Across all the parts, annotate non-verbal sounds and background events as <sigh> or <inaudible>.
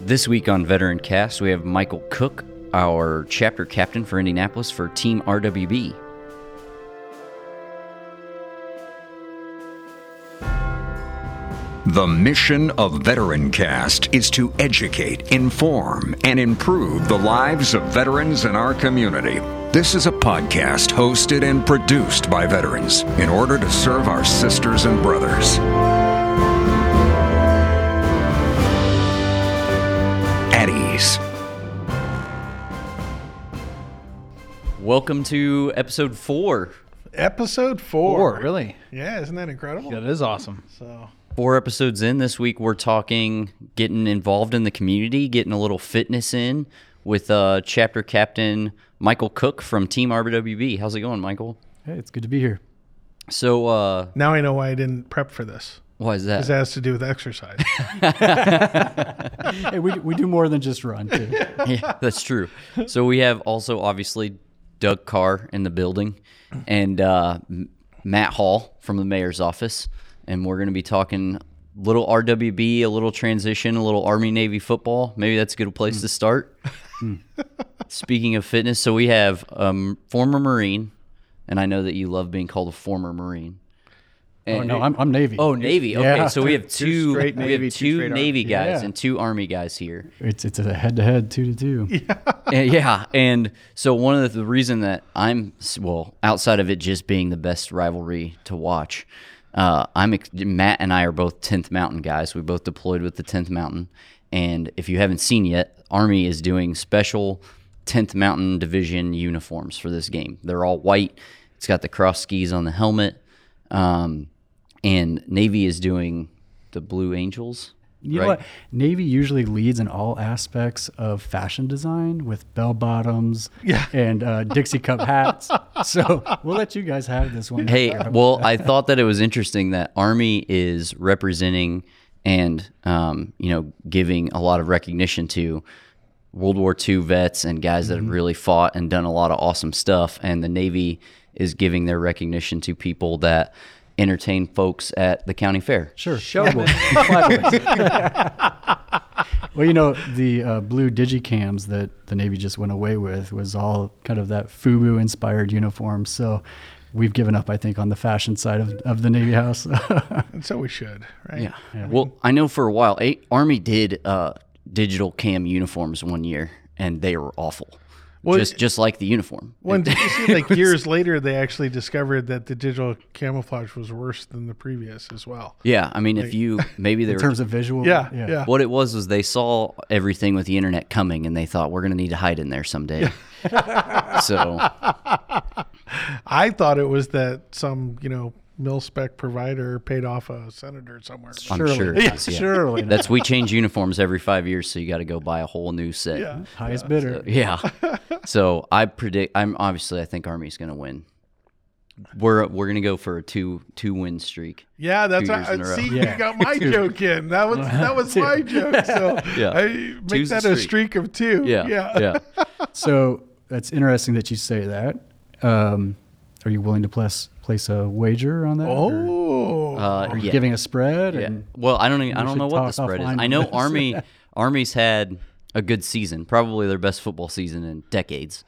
This week on Veteran Cast, we have Michael Cook, our chapter captain for Indianapolis for Team RWB. The mission of Veteran Cast is to educate, inform, and improve the lives of veterans in our community. This is a podcast hosted and produced by veterans in order to serve our sisters and brothers. At. Welcome to episode four. Episode four. Four, really? Yeah, isn't that incredible? That is awesome. So Four episodes in this week, we're talking getting involved in the community, getting a little fitness in with uh, chapter captain Michael Cook from Team RWB. How's it going, Michael? Hey, it's good to be here. So, uh, now I know why I didn't prep for this. Why is that? This that? has to do with exercise. <laughs> <laughs> Hey, we, we do more than just run, too. <laughs> yeah, that's true. So we have also obviously Doug Carr in the building and uh, Matt Hall from the mayor's office, and we're going to be talking little RWB, a little transition, a little Army Navy football. Maybe that's a good place to start. Speaking of fitness, so we have um, former Marine, and I know that you love being called a former Marine. Oh, no, I'm, I'm Navy. Oh, Navy. Okay, Yeah. <laughs> so we have two, we Navy, have two two straight Army. Navy guys Yeah. and two Army guys here. It's, it's a head to head, two to two. <laughs> And- yeah, and so one of the, the reason that I'm well outside of it just being the best rivalry to watch, uh, I'm Matt and I are both 10th Mountain guys. We both deployed with the 10th Mountain, and if you haven't seen yet, Army is doing special 10th Mountain Division uniforms for this game. They're all white. It's got the cross skis on the helmet, um, and Navy is doing the Blue Angels. You right? know what? Navy usually leads in all aspects of fashion design with bell bottoms Yeah. and uh, Dixie Cup hats. <laughs> So we'll let you guys have this one. Hey, well, I thought that it was interesting that Army is representing and um, you know giving a lot of recognition to World War II vets and guys that have really fought and done a lot of awesome stuff, and the Navy is giving their recognition to people that entertain folks at the county fair. Sure. Showboy. <laughs> <laughs> well, you know, the uh, blue digicams that the Navy just went away with was all kind of that FUBU inspired uniform. So we've given up, I think, on the fashion side of, of the Navy house. <laughs> and so we should, right? Yeah. Well, I know for a while, Army did uh, digital cam uniforms one year, and they were awful. Well, just just like the uniform. When <laughs> did you see like years later they actually discovered that the digital camouflage was worse than the previous as well. Yeah, I mean, if you maybe they in were terms of visual. Yeah, yeah. what it was was they saw everything with the internet coming, and they thought we're going to need to hide in there someday. so <laughs> I thought it was that some, you know, mil spec provider paid off a senator somewhere. I'm Surely. sure. it <laughs> Yeah, is, yeah. surely not. That's we change uniforms every five years, so you got to go buy a whole new set. Yeah. Highest bidder. Yeah. <laughs> so I predict. I'm obviously. I think Army's going to win. We're we're going to go for a two two win streak. Yeah, that's Two right. years in a row. See, Yeah. you got my <laughs> joke in. That was that was my joke. So Yeah. I make Two's a that a streak. streak of two. Yeah. yeah. Yeah. So that's interesting that you say that. Um, are you willing to place place a wager on that? or Oh, Uh, are you yeah. giving a spread? Yeah. And Well, I don't. Even, I don't know what the spread is. I know this. Army. <laughs> Army's had a good season, probably their best football season in decades.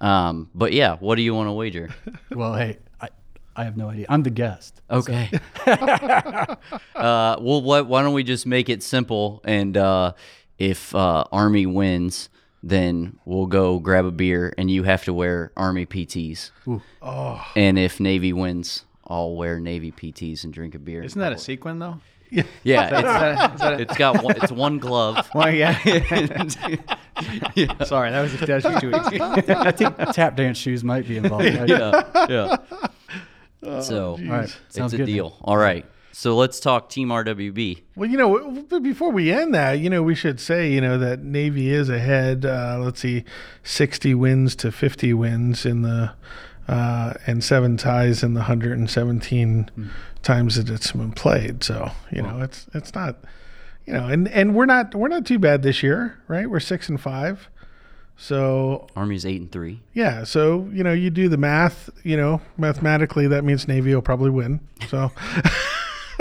Um, but yeah, what do you want to wager? <laughs> well, hey, I, I have no idea. I'm the guest. Okay. <laughs> uh, well, what, why don't we just make it simple? And uh, if uh, Army wins, then we'll go grab a beer, and you have to wear Army PTs. Oh. And if Navy wins, I'll wear Navy PTs and drink a beer. Isn't that a sequin though? Yeah, <laughs> Is that- is that a- it's, it's got one, it's one glove. <laughs> well, <laughs> yeah. Sorry, that was that was too. I think tap dance shoes might be involved. right? yeah, yeah. Oh, so All right, it's sounds a good. deal. All right. So let's talk Team RWB. Well, you know, before we end that, you know, we should say, you know, that Navy is ahead. Uh, let's see, sixty wins to fifty wins in the, uh, and seven ties in the hundred and seventeen times that it's been played. So you know, it's it's not, you know, and and we're not we're not too bad this year, right? We're six and five. So Army's eight and three. yeah, so you know, you do the math. You know, mathematically, that means Navy will probably win. So. <laughs>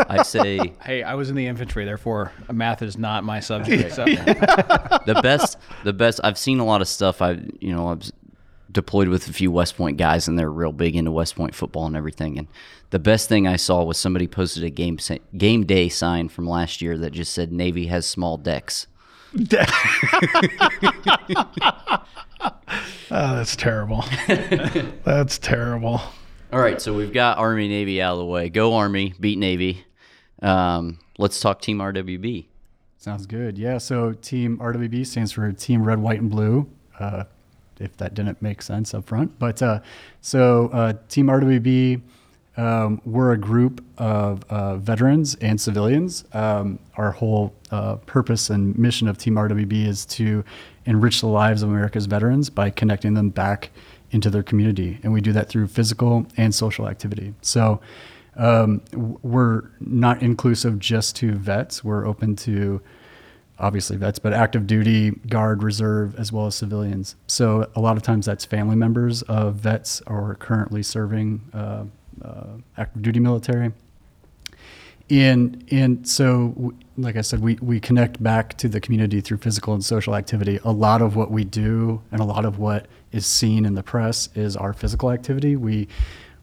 I'd say <laughs> Hey, I was in the infantry, therefore math is not my subject. So. <laughs> the best the best I've seen a lot of stuff I you know I've deployed with a few West Point guys and they're real big into West Point football and everything and the best thing I saw was somebody posted a game game day sign from last year that just said Navy has small decks. <laughs> Oh, that's terrible. that's terrible. All right, so we've got Army Navy out of the way. Go Army, beat Navy. Um, let's talk Team RWB. Sounds good. Yeah. So Team RWB stands for Team Red, White, and Blue. Uh, if that didn't make sense up front, but uh, so uh, Team RWB, um, we're a group of uh, veterans and civilians. Um, our whole uh, purpose and mission of Team RWB is to enrich the lives of America's veterans by connecting them back into their community, and we do that through physical and social activity. So um, we're not inclusive just to vets. We're open to obviously vets, but active duty, guard, reserve, as well as civilians. So a lot of times that's family members of vets or currently serving uh, uh, active duty military. And and so, like I said, we, we connect back to the community through physical and social activity. A lot of what we do and a lot of what is seen in the press is our physical activity. We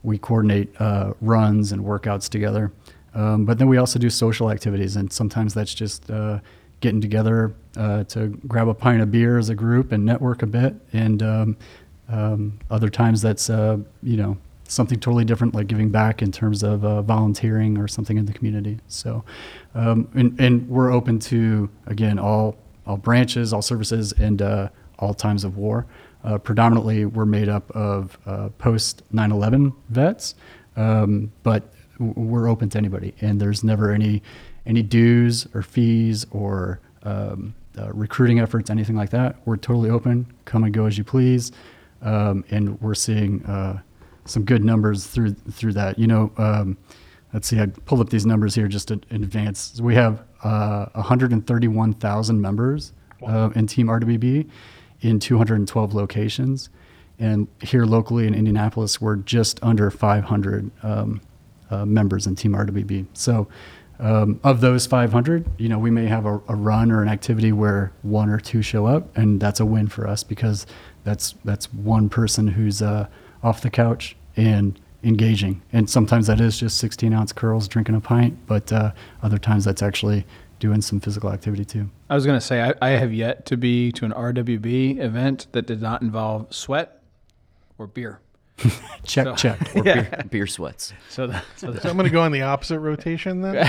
we coordinate uh, runs and workouts together, um, but then we also do social activities, and sometimes that's just uh, getting together uh, to grab a pint of beer as a group and network a bit, and um, um, other times that's uh, you know something totally different, like giving back in terms of uh, volunteering or something in the community. So, um, and, and we're open to again all all branches, all services, and uh, all times of war. Uh, predominantly, we're made up of uh, post 9/11 vets, um, but we're open to anybody, and there's never any any dues or fees or um, uh, recruiting efforts, anything like that. We're totally open. Come and go as you please, um, and we're seeing uh, some good numbers through through that. You know, um, let's see. I pulled up these numbers here just in in advance. We have uh, 131,000 members uh, in Team RWB in 212 locations, and here locally in Indianapolis, we're just under 500 um, uh, members in Team RWB. So. Um, of those 500, you know, we may have a, a run or an activity where one or two show up, and that's a win for us because that's that's one person who's uh, off the couch and engaging. And sometimes that is just 16 ounce curls drinking a pint, but uh, other times that's actually doing some physical activity too. I was going to say, I, I have yet to be to an RWB event that did not involve sweat or beer. <laughs> Check, So- check. Or beer, <laughs> beer sweats. So, that, so that, So I'm going to go in the opposite rotation then. <laughs>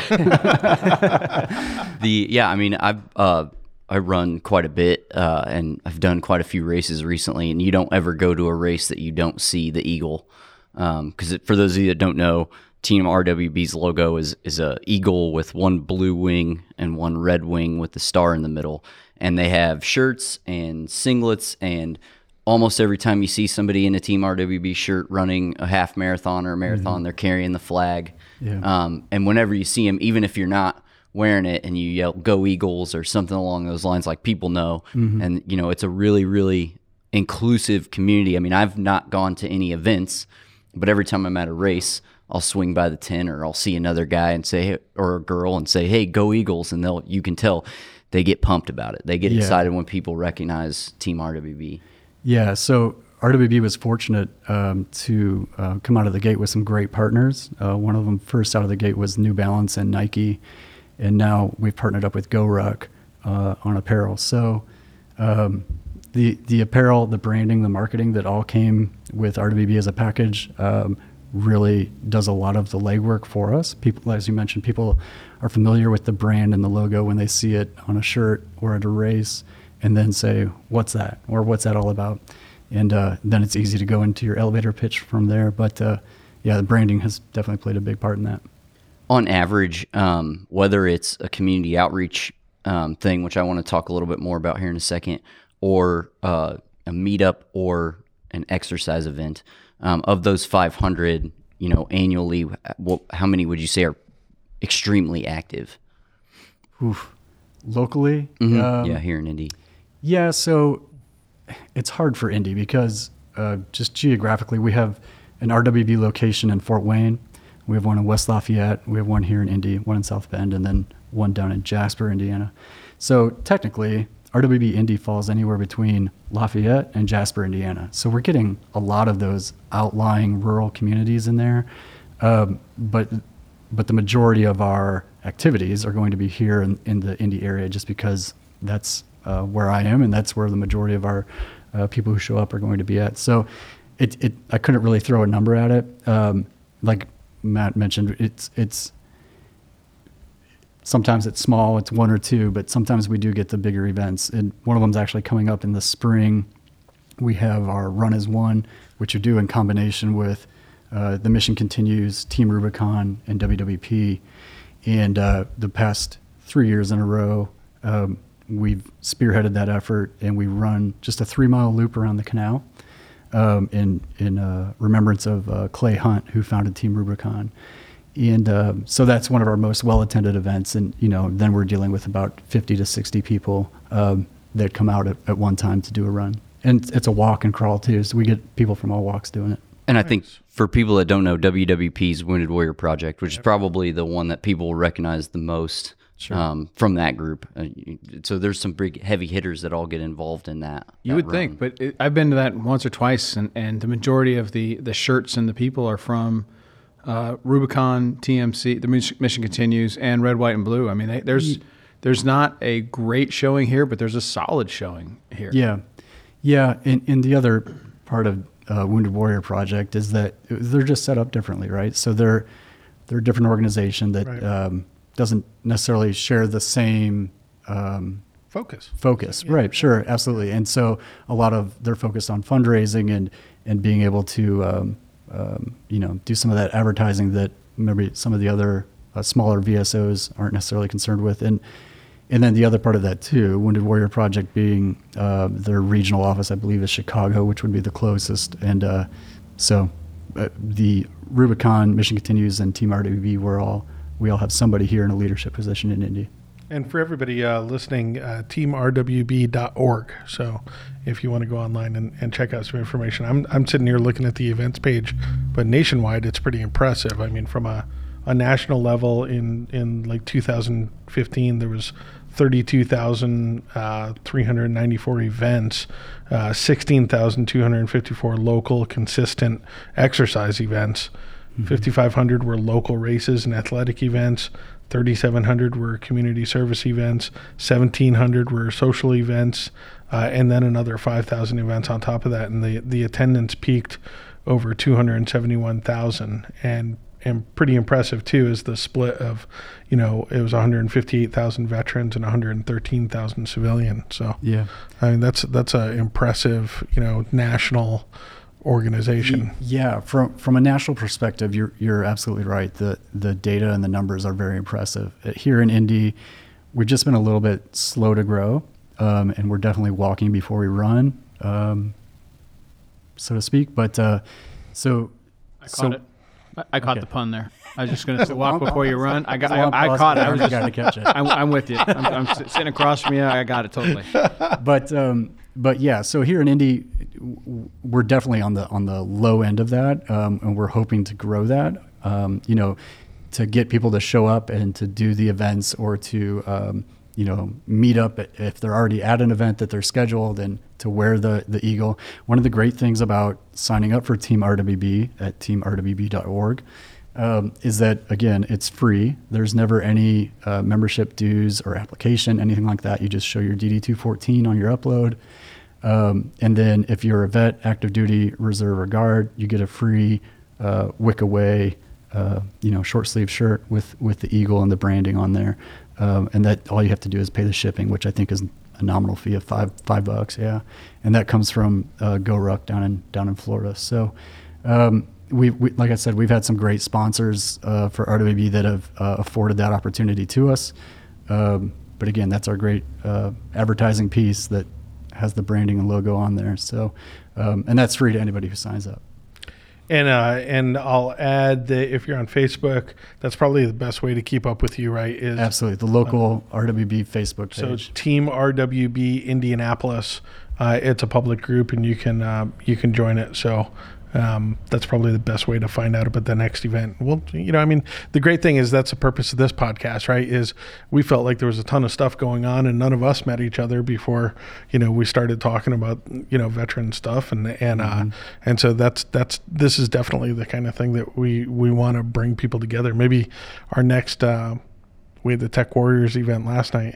The yeah, I mean, I've uh, I run quite a bit, uh, and I've done quite a few races recently. And you don't ever go to a race that you don't see the eagle, because for those of you that don't know, Team RWB's logo is is a eagle with one blue wing and one red wing with the star in the middle, and they have shirts and singlets and. Almost every time you see somebody in a Team RWB shirt running a half marathon or a marathon, they're carrying the flag. Yeah. Um, and whenever you see them, even if you're not wearing it and you yell "Go Eagles" or something along those lines, like people know, and you know it's a really, really inclusive community. I mean, I've not gone to any events, but every time I'm at a race, I'll swing by the tent or I'll see another guy and say, or a girl and say, "Hey, go Eagles!" And they'll you can tell they get pumped about it. They get Yeah. excited when people recognize Team RWB. Yeah, so RWB was fortunate um, to uh, come out of the gate with some great partners. Uh, one of them first out of the gate was New Balance and Nike, and now we've partnered up with GoRuck uh, on apparel. So um, the the apparel, the branding, the marketing that all came with RWB as a package um, really does a lot of the legwork for us. People, as you mentioned, people are familiar with the brand and the logo when they see it on a shirt or at a race, and then say, "What's that?" or "What's that all about?" And uh, then it's easy to go into your elevator pitch from there. But uh, yeah, the branding has definitely played a big part in that. on average, um, whether it's a community outreach um, thing, which I want to talk a little bit more about here in a second, or uh, a meetup or an exercise event, um, of those 500, you know, annually, what, how many would you say are extremely active? Oof. Locally, Mhm. um, yeah, here in Indy. Yeah, so it's hard for Indy because uh, just geographically, we have an RWB location in Fort Wayne, We have one in West Lafayette. We have one here in Indy, one in South Bend, and then one down in Jasper, Indiana. So technically, RWB Indy falls anywhere between Lafayette and Jasper, Indiana. So we're getting a lot of those outlying rural communities in there. Um, but but the majority of our activities are going to be here in, in the Indy area just because that's uh, where I am and that's where the majority of our uh, people who show up are going to be at. So it, it I couldn't really throw a number at it. Um, like Matt mentioned, it's it's sometimes it's small, it's one or two, but sometimes we do get the bigger events. And one of them's actually coming up in the spring. We have our Run as One, which you do in combination with uh, the Mission Continues, Team Rubicon, and WWP. And uh, the past three years in a row, um, we've spearheaded that effort, and we run just a three mile loop around the canal um, in in uh, remembrance of uh, Clay Hunt, who founded Team Rubicon. And uh, so that's one of our most well attended events. And, you know, then we're dealing with about 50 to 60 people um, that come out at, at one time to do a run. And it's a walk and crawl too. So we get people from all walks doing it. And I think for people that don't know, WWP's Wounded Warrior Project, which is probably the one that people recognize the most um, from that group. Uh, so there's some big heavy hitters that all get involved in that. You that would run. think, but it, I've been to that once or twice, and, and the majority of the, the shirts and the people are from uh, Rubicon, TMC, the Mission Continues, and Red, White, and Blue. I mean, they, there's there's not a great showing here, but there's a solid showing here. Yeah. Yeah. And, and the other part of uh, Wounded Warrior Project is that they're just set up differently, right? So they're, they're a different organization that Right. um, doesn't necessarily share the same um, Focus. focus. Right, sure, absolutely. And so a lot of they're focused on fundraising and and being able to um, um, you know do some of that advertising that maybe some of the other uh, smaller VSOs aren't necessarily concerned with. And and then the other part of that too, Wounded Warrior Project being uh, their regional office, I believe, is Chicago, which would be the closest. And uh, so uh, the Rubicon Mission Continues and Team RWB, we're all we all have somebody here in a leadership position in Indy. And for everybody uh, listening, uh, teamrwb.org. So if you want to go online and, and check out some information, I'm, I'm sitting here looking at the events page, but nationwide, it's pretty impressive. I mean, from a, a national level in, in like 2015, there was 32,394 events, uh, 16,254 local consistent exercise events. 5,500 were local races and athletic events. 3,700 were community service events. 1,700 were social events, uh, and then another 5,000 events on top of that. And the the attendance peaked over 271,000. And and pretty impressive too is the split of, you know, it was 158,000 veterans and 113,000 civilian. So Yeah. I mean that's that's a impressive, you know, national organization. Yeah, from from a national perspective, you're you're absolutely right. The the data and the numbers are very impressive. Uh, Here in Indy, we've just been a little bit slow to grow, um, and we're definitely walking before we run, um, so to speak. But uh, so I caught so, it. I, I caught Okay. the pun there. I was just going <laughs> to say, walk before you run. I got. It's a long I, I caught it. I was I just. gotta catch it. I'm, I'm with you. I'm, I'm sitting across from you. I got it totally. <laughs> but um, but yeah, so here in Indy, we're definitely on the on the low end of that, um, and we're hoping to grow that. Um, you know, to get people to show up and to do the events or to um, you know meet up if they're already at an event that they're scheduled and to wear the the eagle. One of the great things about signing up for Team RWB at teamrwb.org um, is that again it's free. There's never any uh, membership dues or application anything like that. You just show your dd214 on your upload. Um, and then if you're a vet active duty reserve or guard you get a free uh, wick away uh, you know short sleeve shirt with with the eagle and the branding on there. Um, and that all you have to do is pay the shipping which i think is a nominal fee of five five bucks yeah. And that comes from uh, GoRuck down in down in florida. So um, we, we, like I said, we've had some great sponsors uh, for RWB that have uh, afforded that opportunity to us. Um, but again, that's our great uh, advertising piece that has the branding and logo on there. So, um, and that's free to anybody who signs up. And uh, and I'll add that if you're on Facebook, that's probably the best way to keep up with you, right? Is Absolutely, the local RWB Facebook so page. Team RWB Indianapolis. Uh, it's a public group, and you can uh, you can join it. So um, that's probably the best way to find out about the next event. Well, you know, I mean, the great thing is that's the purpose of this podcast, right? Is we felt like there was a ton of stuff going on, and none of us met each other before, you know, we started talking about you know veteran stuff, and and mm-hmm. uh, and so that's that's this is definitely the kind of thing that we we want to bring people together. Maybe our next. Uh, we had the Tech Warriors event last night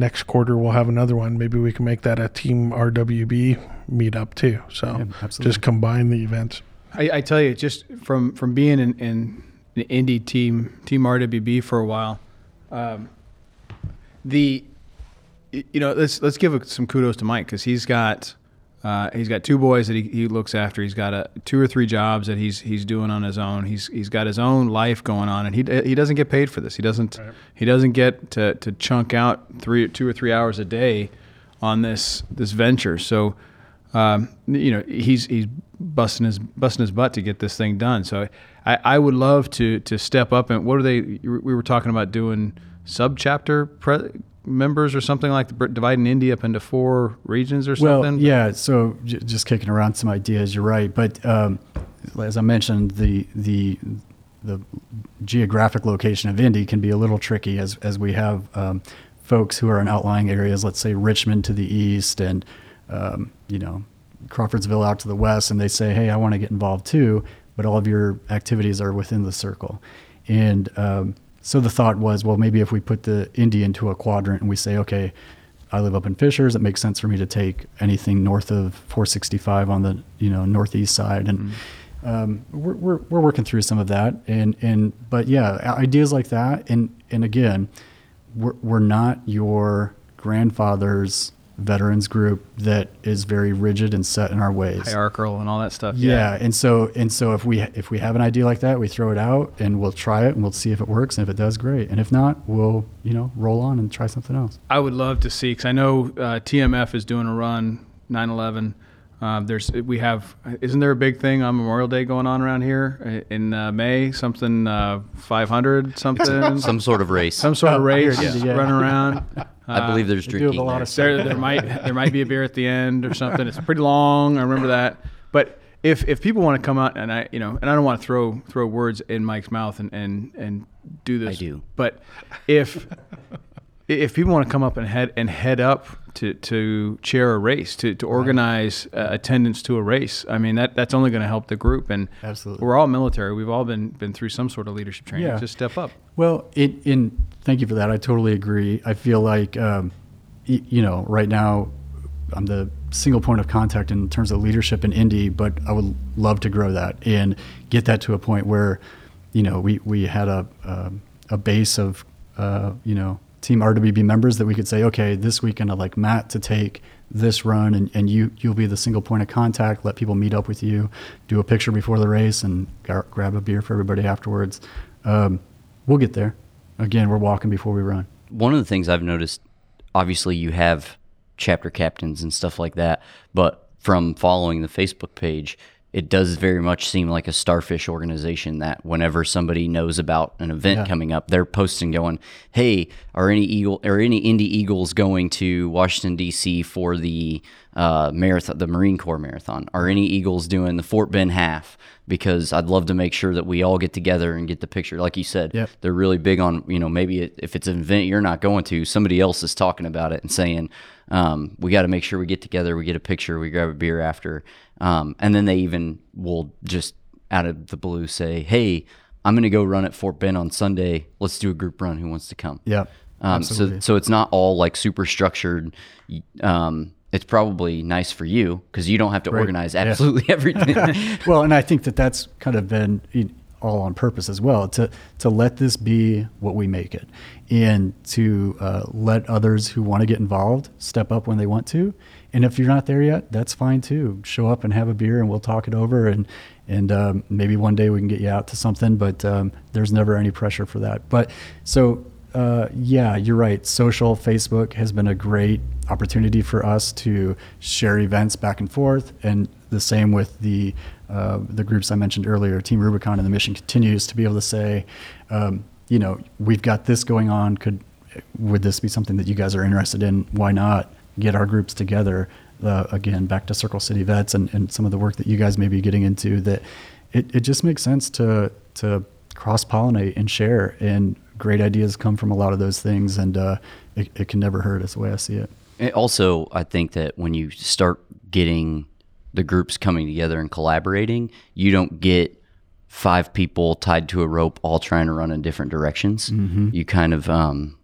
next quarter we'll have another one. Maybe we can make that a team RWB meetup too. So yeah, just combine the events. I, I, tell you, just from from being in, in the Indy team team RWB for a while, um, the you know let's let's give some kudos to Mike because he's got uh, he's got two boys that he, he looks after. He's got a, two or three jobs that he's he's doing on his own. He's he's got his own life going on, and he he doesn't get paid for this. He doesn't right. he doesn't get to, to chunk out three two or three hours a day on this this venture. So, um, you know, he's he's busting his busting his butt to get this thing done. So, I, I would love to to step up and what are they? We were talking about doing sub chapter pre- members or something like the, dividing India up into four regions or something? Well, yeah. So j- just kicking around some ideas. You're right, but um, as I mentioned, the the the geographic location of Indy can be a little tricky as as we have um, folks who are in outlying areas. Let's say Richmond to the east, and um, you know Crawfordsville out to the west, and they say, "Hey, I want to get involved too," but all of your activities are within the circle, and um, so the thought was, well, maybe if we put the Indy into a quadrant and we say, okay, I live up in Fishers, it makes sense for me to take anything north of 465 on the you know northeast side, and mm-hmm. um, we're, we're, we're working through some of that, and and but yeah, ideas like that, and and again, we're we're not your grandfather's veterans group that is very rigid and set in our ways hierarchical and all that stuff yeah. yeah. and so and so if we if we have an idea like that we throw it out and we'll try it and we'll see if it works and if it does great and if not we'll you know roll on and try something else i would love to see because i know uh, tmf is doing a run 9-11 uh, there's we have isn't there a big thing on Memorial Day going on around here in uh, May? Something uh, 500 something. <laughs> Some sort of race. Some sort of race. Yeah. Run around. <laughs> I believe there's drinking. a lot of there, there might there might be a beer at the end or something. It's pretty long. I remember that. But if if people want to come out and I you know and I don't want to throw throw words in Mike's mouth and and and do this. I do. But if if people want to come up and head and head up to, to chair a race, to, to organize uh, attendance to a race, I mean that that's only going to help the group. And absolutely, we're all military. We've all been been through some sort of leadership training. Yeah. Just step up. Well, in, in thank you for that. I totally agree. I feel like um, y- you know right now I'm the single point of contact in terms of leadership in Indy, but I would love to grow that and get that to a point where you know we we had a a, base of uh, you know team RWB members that we could say, okay, this weekend I'd like Matt to take this run and, and you, you'll be the single point of contact, let people meet up with you, do a picture before the race and grab a beer for everybody afterwards. Um, we'll get there. Again, we're walking before we run. One of the things I've noticed, obviously you have chapter captains and stuff like that, but from following the Facebook page, it does very much seem like a starfish organization that whenever somebody knows about an event yeah. coming up, they're posting going, "Hey, are any eagle or any Indy Eagles going to Washington D.C. for the uh, marathon, the Marine Corps marathon? Are any Eagles doing the Fort Ben half? Because I'd love to make sure that we all get together and get the picture. Like you said, yep. they're really big on you know maybe if it's an event you're not going to, somebody else is talking about it and saying." Um, we got to make sure we get together, we get a picture, we grab a beer after, um, and then they even will just out of the blue say, "Hey, I'm going to go run at Fort Ben on Sunday. Let's do a group run. Who wants to come?" Yeah. Um, so so it's not all like super structured. Um, it's probably nice for you because you don't have to right. organize absolutely yeah. <laughs> everything. <laughs> well, and I think that that's kind of been all on purpose as well to to let this be what we make it, and to uh, let others who want to get involved step up when they want to, and if you're not there yet, that's fine too. Show up and have a beer, and we'll talk it over, and and um, maybe one day we can get you out to something. But um, there's never any pressure for that. But so uh, yeah, you're right. Social Facebook has been a great opportunity for us to share events back and forth, and the same with the uh, the groups I mentioned earlier, Team Rubicon and the Mission Continues, to be able to say, um, you know, we've got this going on. Could would this be something that you guys are interested in? Why not? get our groups together. uh, again back to Circle City Vets and, and some of the work that you guys may be getting into that it, it just makes sense to to cross pollinate and share and great ideas come from a lot of those things and uh, it, it can never hurt is the way I see it. And also, I think that when you start getting the groups coming together and collaborating, you don't get five people tied to a rope all trying to run in different directions. You kind of, um,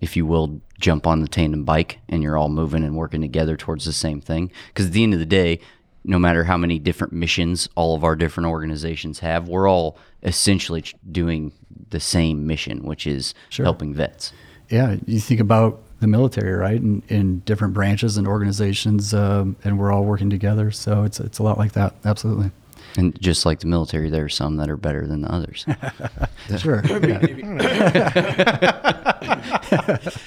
if you will, jump on the tandem bike and you're all moving and working together towards the same thing. Because at the end of the day, no matter how many different missions all of our different organizations have, we're all essentially doing the same mission, which is helping vets. Yeah, you think about the military, right? In, in different branches and organizations, um, and we're all working together. So it's it's a lot like that. Absolutely. And just like the military, there are some that are better than the others. <laughs> Sure. Yeah.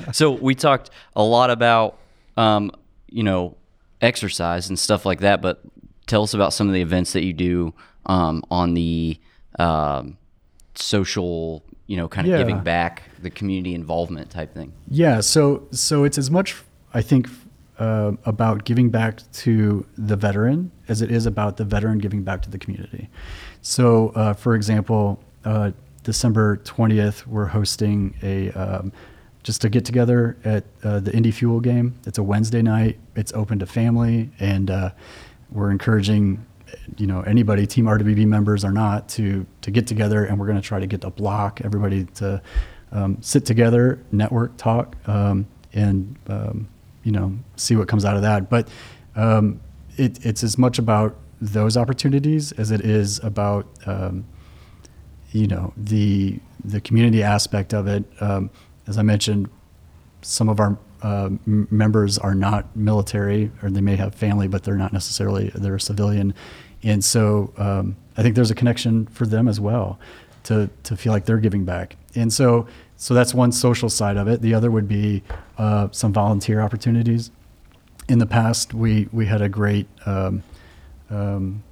<laughs> so we talked a lot about, um, you know, exercise and stuff like that. But tell us about some of the events that you do um, on the um, social, you know, kind of Yeah. giving back, the community involvement type thing. Yeah, so so it's as much I think uh, about giving back to the veteran as it is about the veteran giving back to the community. So, uh, for example, uh, December twentieth, we're hosting a um, just a get together at uh, the Indy Fuel game. It's a Wednesday night. It's open to family, and uh, we're encouraging you know anybody team RWB members or not to to get together and we're going to try to get a block everybody to um, sit together network talk um, and um, you know see what comes out of that. But um, it, it's as much about those opportunities as it is about um, you know the the community aspect of it. As I mentioned some of our uh, members are not military or they may have family but they're not necessarily they're a civilian. And so um, i think there's a connection for them as well to, to feel like they're giving back and so so that's one social side of it the other would be uh, some volunteer opportunities in the past we we had a great um, um,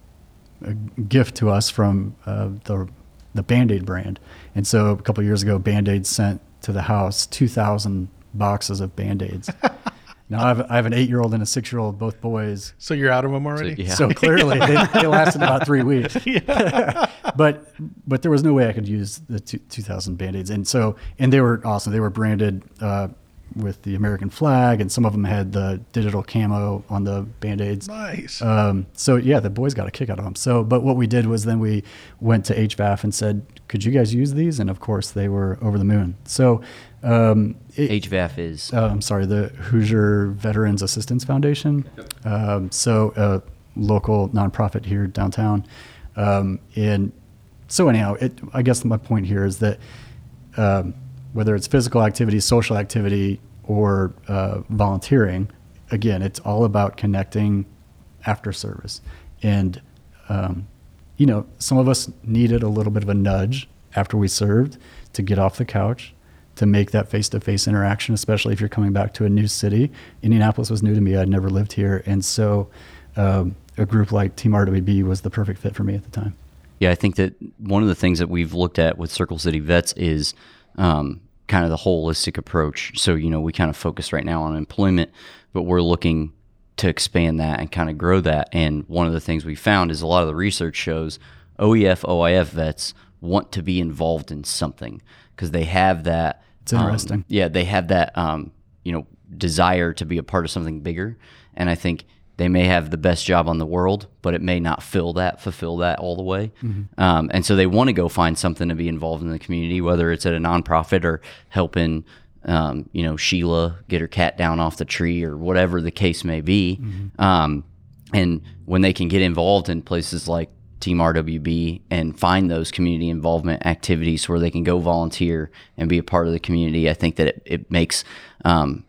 a gift to us from uh, the the Band-Aid brand. And so a couple years ago, Band-Aid sent to the house 2,000 boxes of Band-Aids. <laughs> now I have, I have an eight-year-old and a six-year-old, both boys. So you're out of them already? yeah. So clearly they, they lasted about three weeks. <laughs> <laughs> but but there was no way I could use the two, 2,000 Band-Aids. And so, and they were awesome. They were branded uh, with the American flag, and some of them had the digital camo on the Band-Aids. Nice. Um, so yeah, the boys got a kick out of them. So, but what we did was then we went to HVAF and said, "Could you guys use these?" And of course, they were over the moon. So, um, it, HVAF is uh, I'm sorry, the Hoosier Veterans Assistance Foundation. Um, so a local nonprofit here downtown. Um, and so anyhow, it, I guess my point here is that um, whether it's physical activity, social activity, or uh, volunteering, again, it's all about connecting after service. And um, you know, some of us needed a little bit of a nudge after we served to get off the couch, to make that face to face interaction, especially if you're coming back to a new city. Indianapolis was new to me, I'd never lived here. And so um, a group like Team RWB was the perfect fit for me at the time. Yeah, I think that one of the things that we've looked at with Circle City Vets is um, kind of the holistic approach. So, you know, we kind of focus right now on employment, but we're looking to expand that and kind of grow that. And one of the things we found is a lot of the research shows OEF, OIF vets want to be involved in something because they have that. It's interesting. um, yeah, they have that, um, you know, desire to be a part of something bigger. And I think they may have the best job on the world, but it may not fill that, fulfill that all the way. Um, and so they want to go find something to be involved in the community, whether it's at a nonprofit or helping, um, you know, Sheila get her cat down off the tree or whatever the case may be. Um, and when they can get involved in places like Team RWB and find those community involvement activities where they can go volunteer and be a part of the community, I think that it, it makes um,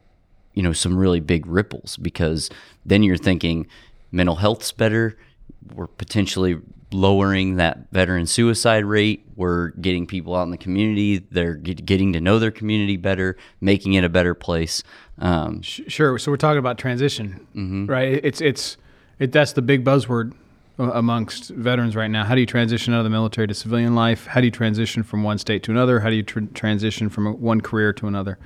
you know some really big ripples because then you're thinking mental health's better. We're potentially lowering that veteran suicide rate. We're getting people out in the community. They're get, getting to know their community better, making it a better place. Um, Sure. So we're talking about transition, right? It's it's it. That's the big buzzword amongst veterans right now. How do you transition out of the military to civilian life? How do you transition from one state to another? How do you tr- transition from one career to another?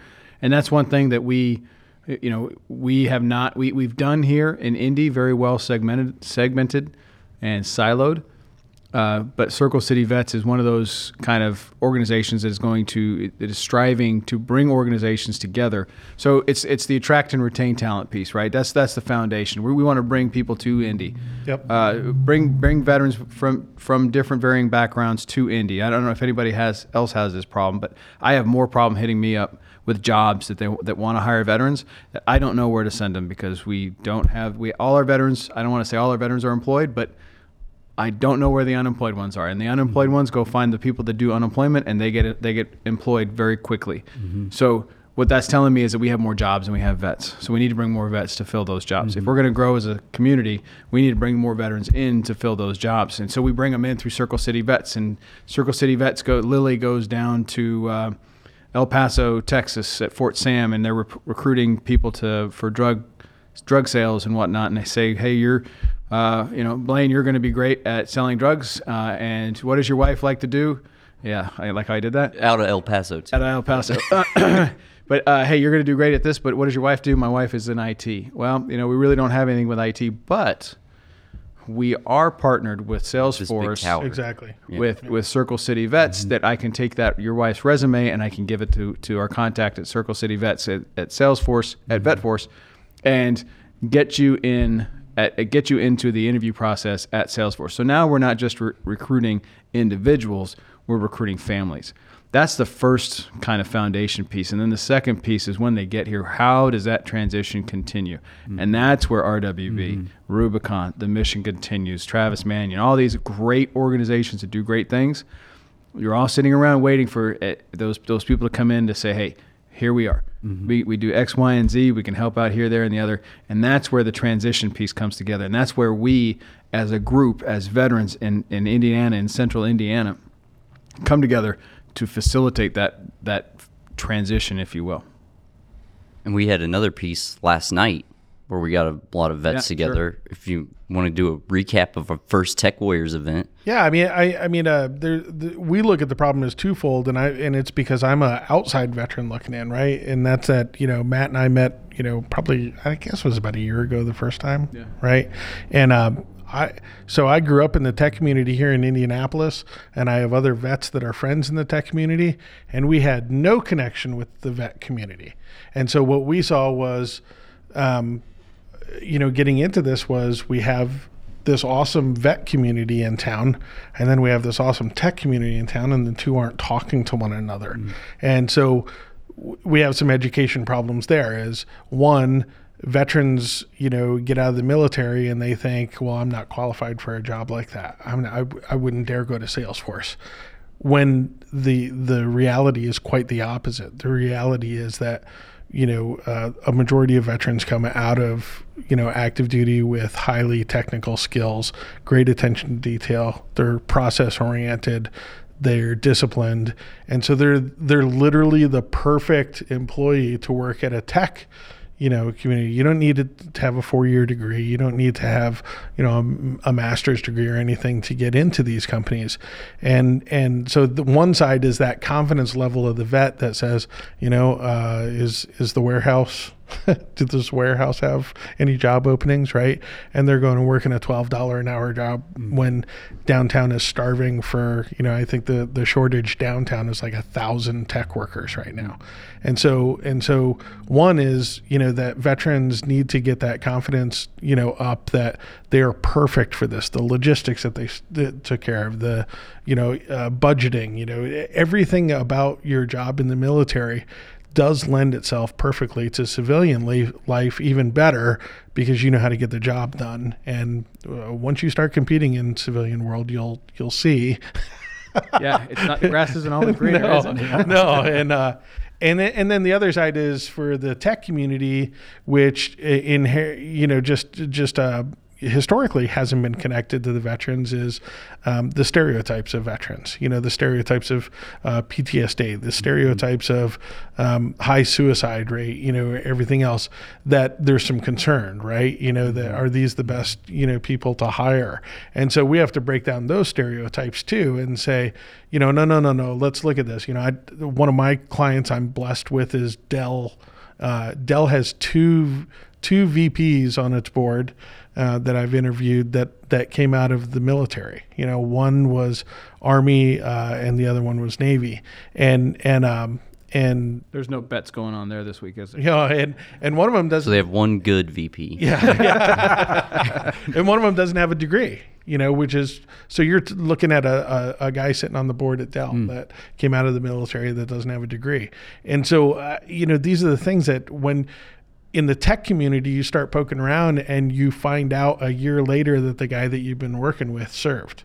And that's one thing that we you know, we have not we we've done here in Indy very well segmented segmented and siloed. Uh, but Circle City Vets is one of those kind of organizations that is going to that is striving to bring organizations together. So it's it's the attract and retain talent piece, right? That's that's the foundation. We, we want to bring people to Indy. Yep. Uh, bring bring veterans from from different varying backgrounds to Indy. I don't know if anybody has else has this problem, but I have more problem hitting me up with jobs that they that want to hire veterans. I don't know where to send them because we don't have we all our veterans. I don't want to say all our veterans are employed, but I don't know where the unemployed ones are, and the unemployed ones go find the people that do unemployment, and they get they get employed very quickly. So what that's telling me is that we have more jobs than we have vets. So we need to bring more vets to fill those jobs. If we're going to grow as a community, we need to bring more veterans in to fill those jobs, and so we bring them in through Circle City Vets, and Circle City Vets go. Lilly goes down to. Uh, El Paso, Texas, at Fort Sam, and they're rec- recruiting people to for drug drug sales and whatnot. And they say, "Hey, you're, uh, you know, Blaine, you're going to be great at selling drugs. Uh, and what does your wife like to do? Yeah, I like how I did that Out of El Paso, too. of El Paso. <coughs> but uh, hey, you're going to do great at this. But what does your wife do? My wife is in IT. Well, you know, we really don't have anything with IT, but we are partnered with Salesforce. Exactly. with with Circle City Vets that I can take that your wife's resume and I can give it to to our contact at Circle City Vets at, at Salesforce at VetForce, and get you in at, get you into the interview process at Salesforce. So now we're not just re- recruiting individuals; we're recruiting families. That's the first kind of foundation piece, and then the second piece is when they get here. How does that transition continue? And that's where RWB, Rubicon, the mission continues, Travis Manion, all these great organizations that do great things you're all sitting around waiting for uh, those those people to come in to say, "Hey, here we are. We, we do X, Y, and Z. We can help out here, there, and the other." And that's where the transition piece comes together, and that's where we, as a group, as veterans in, in Indiana, in Central Indiana, come together to facilitate that that transition, if you will. And we had another piece last night where we got a lot of vets Yeah, sure. together. If you want to do a recap of our first Tech Warriors event, Yeah, I mean, I, I mean, uh, there, the, we look at the problem as twofold, and I, and it's because I'm a outside veteran looking in, right? And that's that, you know, Matt and I met, you know, probably I guess it was about a year ago the first time, Yeah. right? And um, I, so I grew up in the tech community here in Indianapolis, and I have other vets that are friends in the tech community, and we had no connection with the vet community, and so what we saw was. Um, you know, getting into this was we have this awesome vet community in town, and then we have this awesome tech community in town, and the two aren't talking to one another. Mm. And so we have some education problems there. Is one, veterans, you know, get out of the military and they think, well, I'm not qualified for a job like that. I'm not, I, I wouldn't dare go to Salesforce. When the the reality is quite the opposite. The reality is that you know uh, a majority of veterans come out of you know active duty with highly technical skills, great attention to detail. They're process oriented. They're disciplined, and so they're they're literally the perfect employee to work at a tech you know community. You don't need to, have a four-year degree. You don't need to have you know a, a master's degree or anything to get into these companies. And and so the one side is that confidence level of the vet that says you know uh, is is the warehouse <laughs> did this warehouse have any job openings right? And they're going to work in a $12 an hour job when downtown is starving for you know i think the the shortage downtown is like a thousand tech workers right now. And so and so one is you know that veterans need to get that confidence you know up that they are perfect for this the logistics that they took care of the you know uh, budgeting you know everything about your job in the military does lend itself perfectly to civilian li- life even better because you know how to get the job done and uh, once you start competing in civilian world you'll you'll see <laughs> Yeah, it's not grass isn't always green. <laughs> no, it? <laughs> no, and uh, and then, and then the other side is for the tech community, which in you know just just uh, historically hasn't been connected to the veterans is um, the stereotypes of veterans. You know, the stereotypes of uh, PTSD, the stereotypes of um, high suicide rate. You know, everything else that there's some concern, right? You know, that are these the best you know people to hire? And so we have to break down those stereotypes too and say, you know, no, no, no, no. Let's look at this. You know, I, one of my clients I'm blessed with is Dell uh, Dell has two two VPs on its board uh, that I've interviewed that that came out of the military. You know, one was Army uh, and the other one was Navy, and and um, and There's no bets going on there this week, is there? you know, and and one of them does So they have one good VP. <laughs> Yeah, and one of them doesn't have a degree you know which is so you're t- looking at a, a, a guy sitting on the board at dell that came out of the military that doesn't have a degree and so uh, you know these are the things that when in the tech community you start poking around and you find out a year later that the guy that you've been working with served.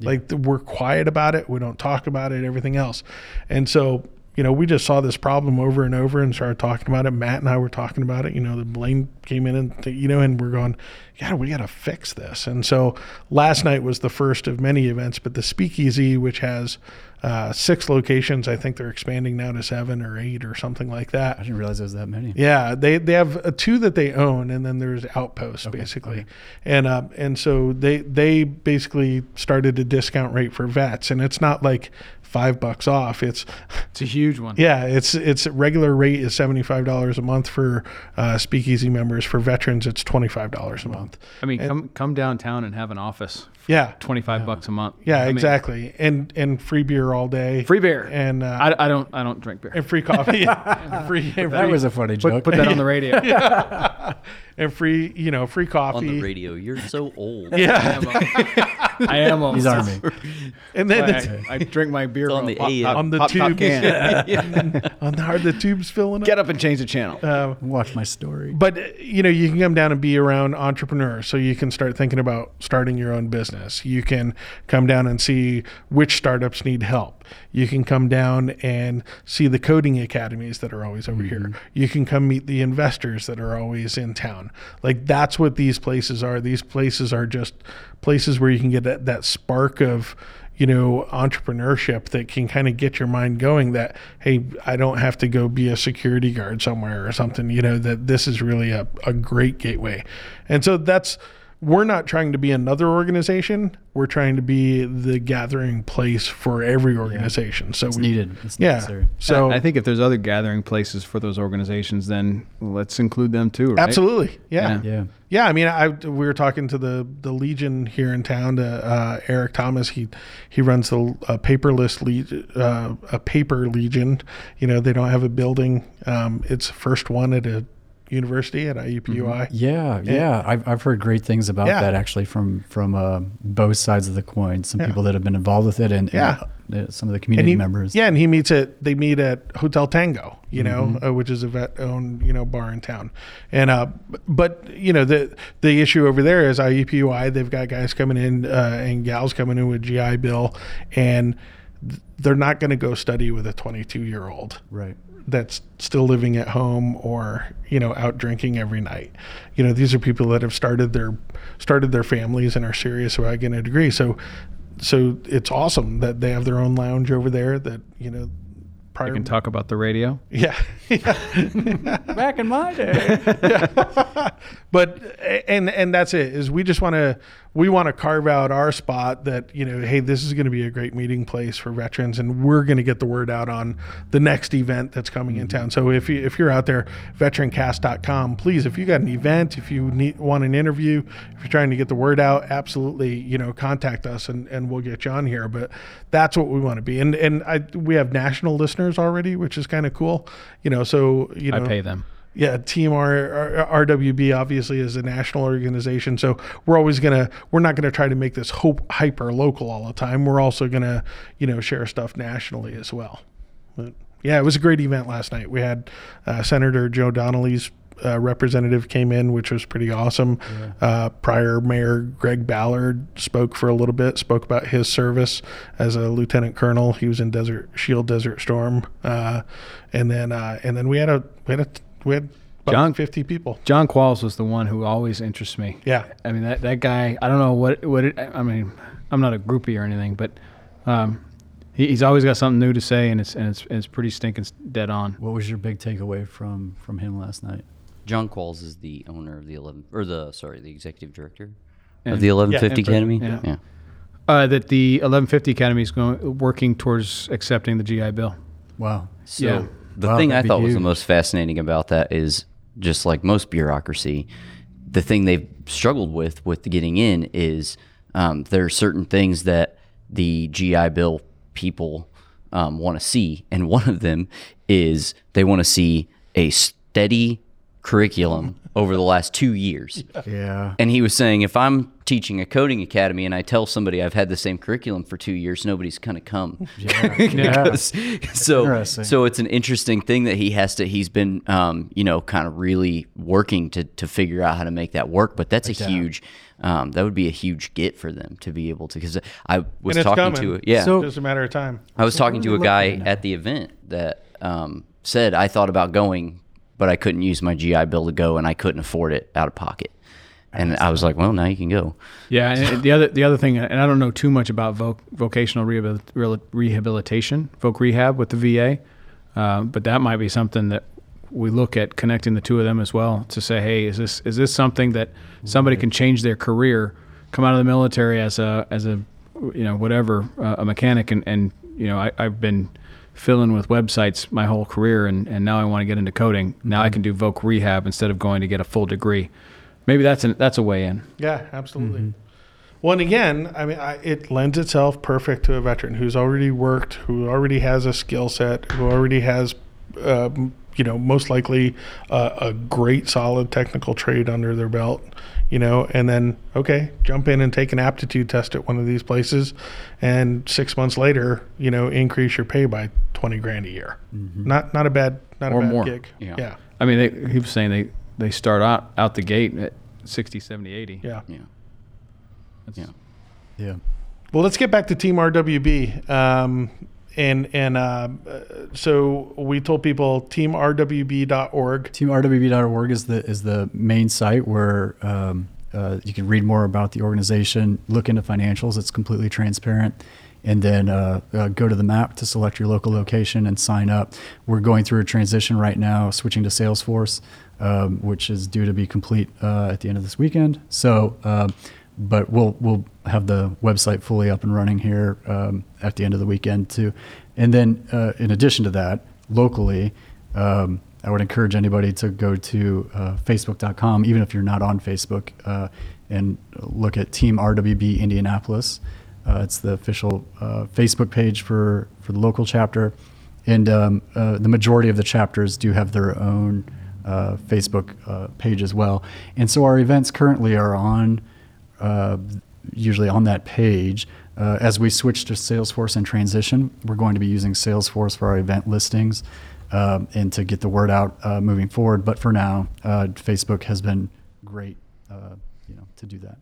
Like we're quiet about it. We don't talk about it everything else. And so you know we just saw this problem over and over and started talking about it. Matt and i were talking about it. You know the blaine came in and th- you know and we're going yeah we got to fix this. And so last night was the first of many events but the speakeasy which has uh, six locations i think they're expanding now to seven or eight or something like that. I didn't realize there was that many. yeah, they they have uh, two that they own, and then there's outposts basically, and uh, and so they they basically started a discount rate for vets, and it's not like five bucks off. It's It's a huge one. yeah, it's it's regular rate is seventy five dollars a month for uh, Speakeasy members. For veterans, it's twenty five dollars a month. I mean, come come downtown and have an office. Yeah, 25 bucks a month. yeah, I mean, exactly, and and free beer all day, Free beer. and uh, I, I don't I don't drink beer. and free coffee, and <laughs> free and That free, was a funny joke. Put, put that on the <laughs> radio. <laughs> and free you know free coffee On the radio, you're so old. <laughs> Yeah, I am almost. He's army. and then it's- I, I drink my beer on from the pop, pop- on the pop top tubes. can. <laughs> <laughs> on the hard the tubes filling up. Get up and change the channel. Uh, Watch my story. but uh, you know, you can come down and be around entrepreneurs, so you can start thinking about starting your own business. You can come down and see which startups need help. You can come down and see the coding academies that are always over here. Mm-hmm. You can come meet the investors that are always in town. Like that's what these places are. These places are just places where you can get that, that spark of you know, entrepreneurship that can kind of get your mind going that, hey, I don't have to go be a security guard somewhere or something, you know, that this is really a, a great gateway. And so that's, we're not trying to be another organization. We're trying to be the gathering place for every organization. So It's we, needed. It's Yeah. necessary. So I think if there's other gathering places for those organizations, then let's include them too. Right? absolutely. Yeah. Yeah. Yeah. Yeah, I mean, I we were talking to the the Legion here in town. To uh, Eric Thomas, he he runs a, uh, paperless Legion, uh, a paper Legion. You know, they don't have a building. Um, it's the first one at a university at IUPUI. Yeah, yeah. I've, I've heard great things about Yeah. that actually from from uh, both sides of the coin. Some people that have been involved with it, and, and, Yeah. uh, some of the community he, members. yeah, and he meets at they meet at Hotel Tango, you know, Mm-hmm. uh, which is a vet owned you know bar in town. And uh, but you know the the issue over there is IUPUI. They've got guys coming in uh, and gals coming in with GI Bill, and they're not going to go study with a 22 year old Right. That's still living at home or you know out drinking every night. You know these are people that have started their started their families and are serious about getting a degree. So so it's awesome that they have their own lounge over there that you know I prior can talk about the radio. yeah. <laughs> Back in my day. <laughs> but and and that's it is we just want to we want to carve out our spot that you know hey this is going to be a great meeting place for veterans and we're going to get the word out on the next event that's coming in town. Mm-hmm. So if you if you're out there veterancast.com please if you got an event if you need want an interview if you're trying to get the word out absolutely you know contact us and and we'll get you on here. But that's what we want to be. And and I we have national listeners already which is kind of cool you know so you know. I pay them. Yeah, Team R, R, RWB obviously is a national organization, so we're always gonna we're not gonna try to make this hope hyper local all the time. We're also gonna you know share stuff nationally as well. But yeah, it was a great event last night. We had uh, Senator Joe Donnelly's uh, representative came in, which was pretty awesome. Uh, prior Mayor Greg Ballard spoke for a little bit, spoke about his service as a lieutenant colonel. He was in Desert Shield, Desert Storm, uh, and then uh, and then we had a we had a we had about John- fifty people. John Qualls was the one who always interests me. Yeah. I mean that that guy. I don't know what what it. I mean, I'm not a groupie or anything, but um, he, he's always got something new to say, and it's and it's and it's pretty stinking dead on. What was your big takeaway from from him last night? John Qualls is the owner of the 11 or the sorry, the executive director And- of the 1150 and Academy. president, yeah. Uh, that the 1150 Academy is going working towards accepting the GI Bill. Wow. So Yeah. The Wow, thing I thought was the most fascinating about that is just like most bureaucracy, the thing they've struggled with with getting in is um, there are certain things that the GI Bill people um, want to see, and one of them is they want to see a steady curriculum over the last two years. Yeah. And he was saying, if I'm teaching a coding academy and I tell somebody I've had the same curriculum for two years, nobody's going to come. <laughs> Yeah. Because- so, so it's an interesting thing that he has to. He's been, um, you know, kind of really working to to figure out how to make that work. But that's a huge. Um, that would be a huge get for them to be able to. Because I was And talking coming. to, yeah, So- Just a matter of time. I was talking to a guy at? at the event that um, said I thought about going, but I couldn't use my GI Bill to go, and I couldn't afford it out of pocket. And I was like, well, now you can go. Yeah, the other the other thing, and I don't know too much about voc- vocational rehabil- rehabilitation, voc rehab with the VA, um, but that might be something that we look at connecting the two of them as well to say, hey, is this is this something that somebody can change their career, come out of the military as a as a you know whatever uh, a mechanic, and and you know I, I've been filling with websites my whole career, and and now I want to get into coding. Now I can do voc rehab instead of going to get a full degree. Maybe that's an, that's a way in. Yeah, absolutely. Well, and again, I mean, I, it lends itself perfect to a veteran who's already worked, who already has a skill set, who already has, um, you know, most likely uh, a great, solid technical trade under their belt. You know, and then okay, jump in and take an aptitude test at one of these places, and six months later, you know, increase your pay by twenty grand a year. Not not a bad not Or a bad more. gig. Yeah. yeah, I mean, they, he was saying they, they start out, out the gate at 60, 70, 80. yeah. Yeah. Yeah. Yeah. Well, let's get back to Team RWB. Um, and and uh, so we told people teamrwb.org. TeamRWB.org is the is the main site where um, uh, you can read more about the organization, look into financials. It's completely transparent, and then uh, uh, go to the map to select your local location and sign up. We're going through a transition right now, switching to Salesforce, um, which is due to be complete uh, at the end of this weekend. So. But we'll we'll have the website fully up and running here um, at the end of the weekend too. And then uh, in addition to that, locally, um, I would encourage anybody to go to uh, Facebook.com, even if you're not on Facebook, uh, and look at Team RWB Indianapolis. Uh, it's the official uh, Facebook page for for the local chapter, and um, uh, the majority of the chapters do have their own Facebook page as well. And so our events currently are on uh, usually on that page. Uh, as we switch to Salesforce and transition, we're going to be using Salesforce for our event listings um, and to get the word out uh, moving forward. But for now, uh, Facebook has been great, uh, you know, to do that.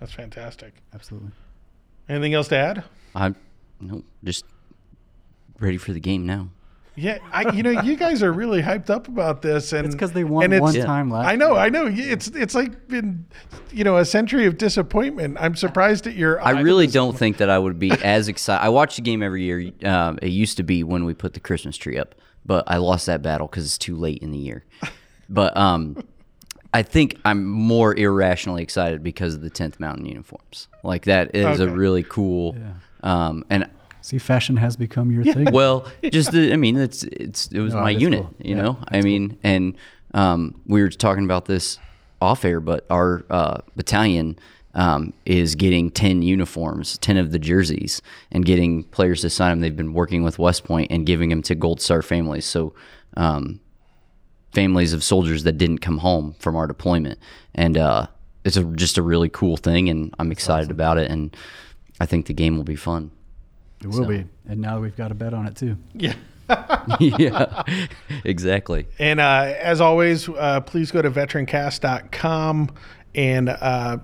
That's fantastic. Absolutely. Anything else to add? I'm no just ready for the game now. Yeah, I, you know, you guys are really hyped up about this, and It's because they won and it's- one Yeah. time last. I know, I know. It's it's like been, you know, a century of disappointment. I'm surprised at your. I really don't think that I would be as excited. I watch the game every year. Um, it used to be when we put the Christmas tree up, but I lost that battle because it's too late in the year. But um, I think I'm more irrationally excited because of the 10th Mountain uniforms. Like that is a really cool. Um, and See, fashion has become your thing. well, <laughs> just the, I mean, it's it's it was No, my unit, cool. you Yeah, know. I mean, and um, we were talking about this off air, but our uh, battalion um, is getting ten uniforms, ten of the jerseys, and getting players to sign them. They've been working with West Point and giving them to Gold Star families. So. Um, families of soldiers that didn't come home from our deployment, and uh, it's a, just a really cool thing, and I'm excited about it, and I think the game will be fun. It will so. be. And now we've got a bet on it too. Yeah. <laughs> yeah, exactly. And uh, as always, uh, please go to veterancast.com and uh,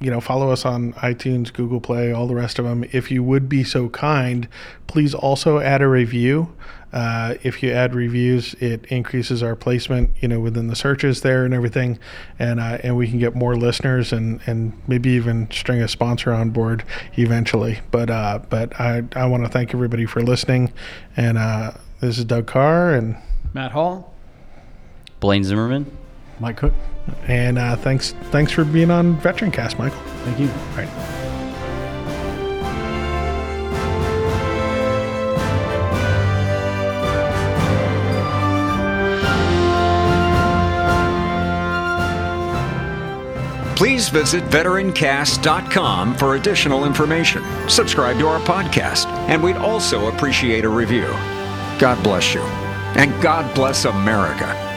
you know follow us on iTunes, Google Play, all the rest of them. If you would be so kind, please also add a review. Uh, if you add reviews, it increases our placement, you know, within the searches there and everything, and uh, and we can get more listeners and and maybe even string a sponsor on board eventually. But uh, but I I want to thank everybody for listening, and uh, this is Doug Carr and. Matt Hall. Blaine Zimmerman. Mike Cook. And uh, thanks, thanks for being on Veteran Cast, Michael. Thank you. All right. please visit veterancast.com for additional information. Subscribe to our podcast, and we'd also appreciate a review. God bless you, and God bless America.